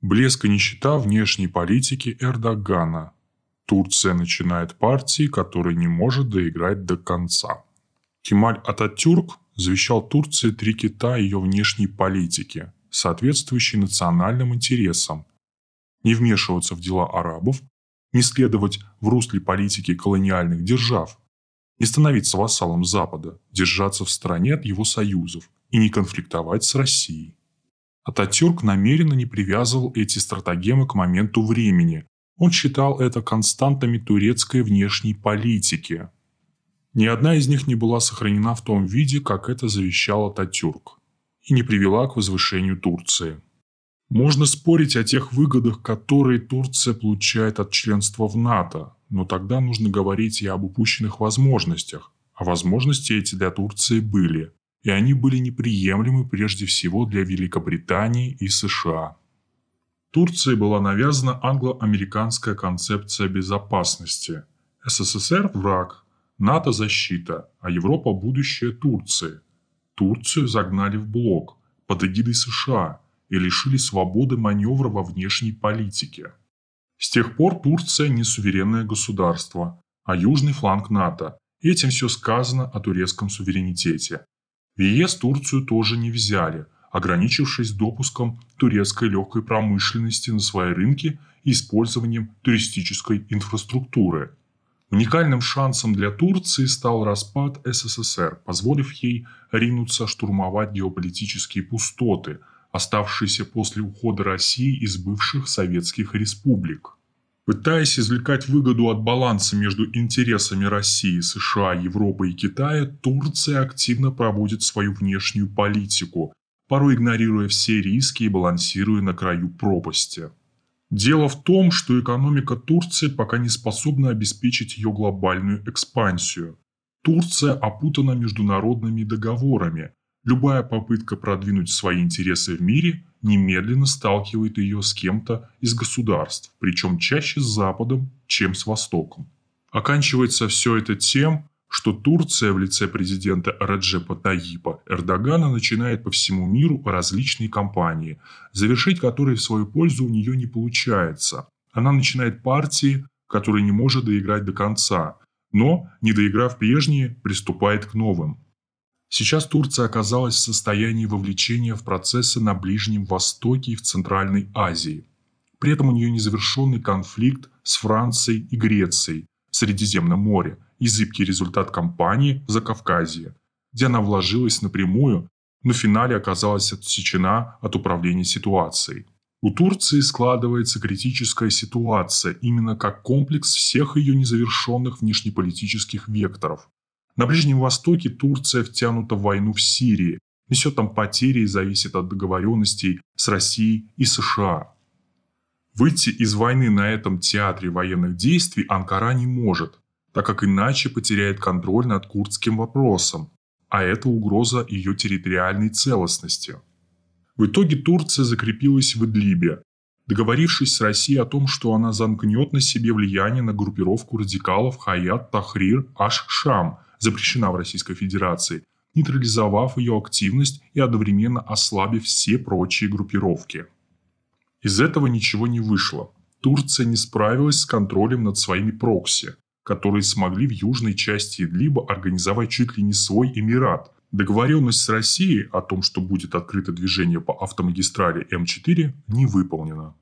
Блеск и нищета внешней политики Эрдогана. Турция начинает партии, которые не может доиграть до конца. Кемаль Ататюрк завещал Турции три кита ее внешней политики, соответствующей национальным интересам. Не вмешиваться в дела арабов, не следовать в русле политики колониальных держав, не становиться вассалом Запада, держаться в стороне от его союзов и не конфликтовать с Россией. Ататюрк намеренно не привязывал эти стратагемы к моменту времени. Он считал это константами турецкой внешней политики. Ни одна из них не была сохранена в том виде, как это завещал Ататюрк, и не привела к возвышению Турции. Можно спорить о тех выгодах, которые Турция получает от членства в НАТО, но тогда нужно говорить и об упущенных возможностях. А возможности эти для Турции были, и они были неприемлемы прежде всего для Великобритании и США. Турции была навязана англо-американская концепция безопасности. СССР – враг, НАТО – защита, а Европа – будущее Турции. Турцию загнали в блок под эгидой США – и лишили свободы маневра во внешней политике. С тех пор Турция не суверенное государство, а южный фланг НАТО. Этим все сказано о турецком суверенитете. ЕС Турцию тоже не взяли, ограничившись допуском турецкой легкой промышленности на свои рынки и использованием туристической инфраструктуры. Уникальным шансом для Турции стал распад СССР, позволив ей ринуться штурмовать геополитические пустоты – оставшиеся после ухода России из бывших советских республик. Пытаясь извлекать выгоду от баланса между интересами России, США, Европы и Китая, Турция активно проводит свою внешнюю политику, порой игнорируя все риски и балансируя на краю пропасти. Дело в том, что экономика Турции пока не способна обеспечить ее глобальную экспансию. Турция опутана международными договорами, Любая попытка продвинуть свои интересы в мире немедленно сталкивает ее с кем-то из государств, причем чаще с Западом, чем с Востоком. Оканчивается все это тем, что Турция в лице президента Раджепа Таипа Эрдогана начинает по всему миру различные кампании, завершить которые в свою пользу у нее не получается. Она начинает партии, которые не может доиграть до конца, но, не доиграв прежние, приступает к новым. Сейчас Турция оказалась в состоянии вовлечения в процессы на Ближнем Востоке и в Центральной Азии. При этом у нее незавершенный конфликт с Францией и Грецией в Средиземном море и зыбкий результат кампании в Закавказье, где она вложилась напрямую, но в финале оказалась отсечена от управления ситуацией. У Турции складывается критическая ситуация именно как комплекс всех ее незавершенных внешнеполитических векторов, на Ближнем Востоке Турция втянута в войну в Сирии, несет там потери и зависит от договоренностей с Россией и США. Выйти из войны на этом театре военных действий Анкара не может, так как иначе потеряет контроль над курдским вопросом, а это угроза ее территориальной целостности. В итоге Турция закрепилась в Идлибе, договорившись с Россией о том, что она замкнет на себе влияние на группировку радикалов Хаят Тахрир Аш-Шам – запрещена в Российской Федерации, нейтрализовав ее активность и одновременно ослабив все прочие группировки. Из этого ничего не вышло. Турция не справилась с контролем над своими прокси, которые смогли в южной части Идлиба организовать чуть ли не свой эмират. Договоренность с Россией о том, что будет открыто движение по автомагистрали М4, не выполнена.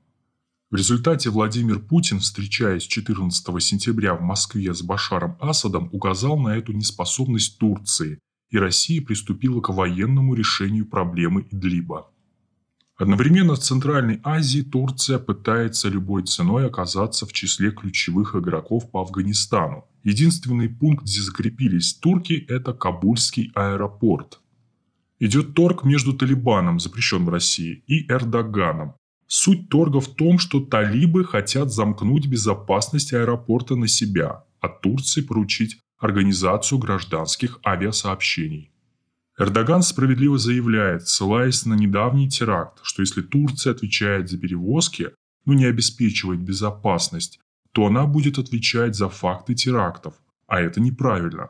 В результате Владимир Путин, встречаясь 14 сентября в Москве с Башаром Асадом, указал на эту неспособность Турции, и Россия приступила к военному решению проблемы Идлиба. Одновременно в Центральной Азии Турция пытается любой ценой оказаться в числе ключевых игроков по Афганистану. Единственный пункт, где закрепились турки – это Кабульский аэропорт. Идет торг между Талибаном, запрещен в России, и Эрдоганом, Суть торга в том, что талибы хотят замкнуть безопасность аэропорта на себя, а Турции поручить организацию гражданских авиасообщений. Эрдоган справедливо заявляет, ссылаясь на недавний теракт, что если Турция отвечает за перевозки, но не обеспечивает безопасность, то она будет отвечать за факты терактов, а это неправильно.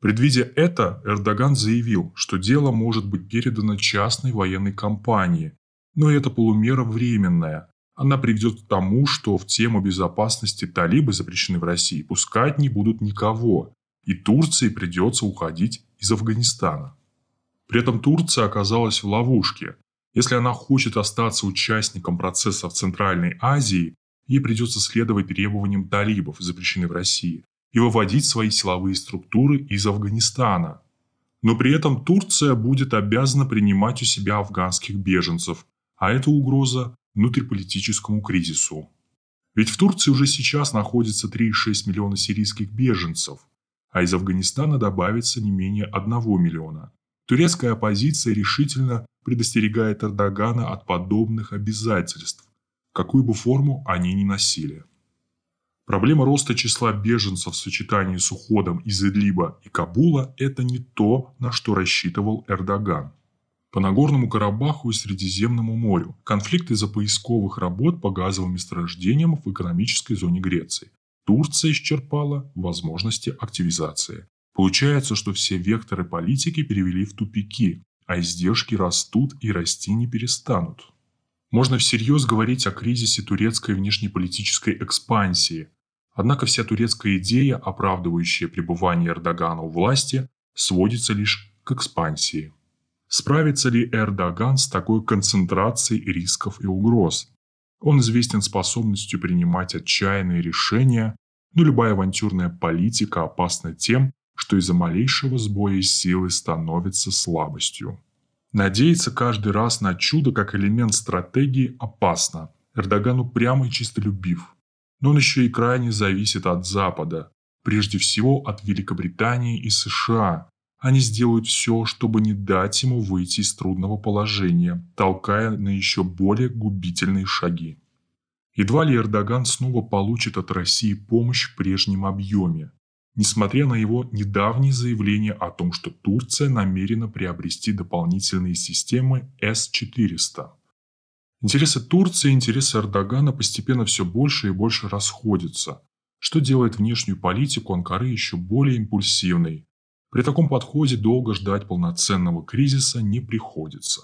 Предвидя это, Эрдоган заявил, что дело может быть передано частной военной компании, но это полумера временная, Она приведет к тому, что в тему безопасности талибы запрещены в России пускать не будут никого, и Турции придется уходить из Афганистана. При этом Турция оказалась в ловушке. Если она хочет остаться участником процесса в Центральной Азии, ей придется следовать требованиям талибов, запрещенных в России, и выводить свои силовые структуры из Афганистана. Но при этом Турция будет обязана принимать у себя афганских беженцев, а это угроза внутриполитическому кризису. Ведь в Турции уже сейчас находится 3,6 миллиона сирийских беженцев, а из Афганистана добавится не менее 1 миллиона. Турецкая оппозиция решительно предостерегает Эрдогана от подобных обязательств, какую бы форму они ни носили. Проблема роста числа беженцев в сочетании с уходом из Идлиба и Кабула – это не то, на что рассчитывал Эрдоган. По Нагорному Карабаху и Средиземному морю конфликт из-за поисковых работ по газовым месторождениям в экономической зоне Греции. Турция исчерпала возможности активизации. Получается, что все векторы политики перевели в тупики, а издержки растут и расти не перестанут. Можно всерьез говорить о кризисе турецкой внешнеполитической экспансии. Однако вся турецкая идея, оправдывающая пребывание Эрдогана у власти, сводится лишь к экспансии. Справится ли Эрдоган с такой концентрацией рисков и угроз? Он известен способностью принимать отчаянные решения, но любая авантюрная политика опасна тем, что из-за малейшего сбоя силы становится слабостью. Надеяться каждый раз на чудо как элемент стратегии опасно. Эрдоган упрям и чистолюбив. Но он еще и крайне зависит от Запада, прежде всего от Великобритании и США. Они сделают все, чтобы не дать ему выйти из трудного положения, толкая на еще более губительные шаги. Едва ли Эрдоган снова получит от России помощь в прежнем объеме несмотря на его недавние заявления о том, что Турция намерена приобрести дополнительные системы С-400. Интересы Турции и интересы Эрдогана постепенно все больше и больше расходятся, что делает внешнюю политику Анкары еще более импульсивной. При таком подходе долго ждать полноценного кризиса не приходится.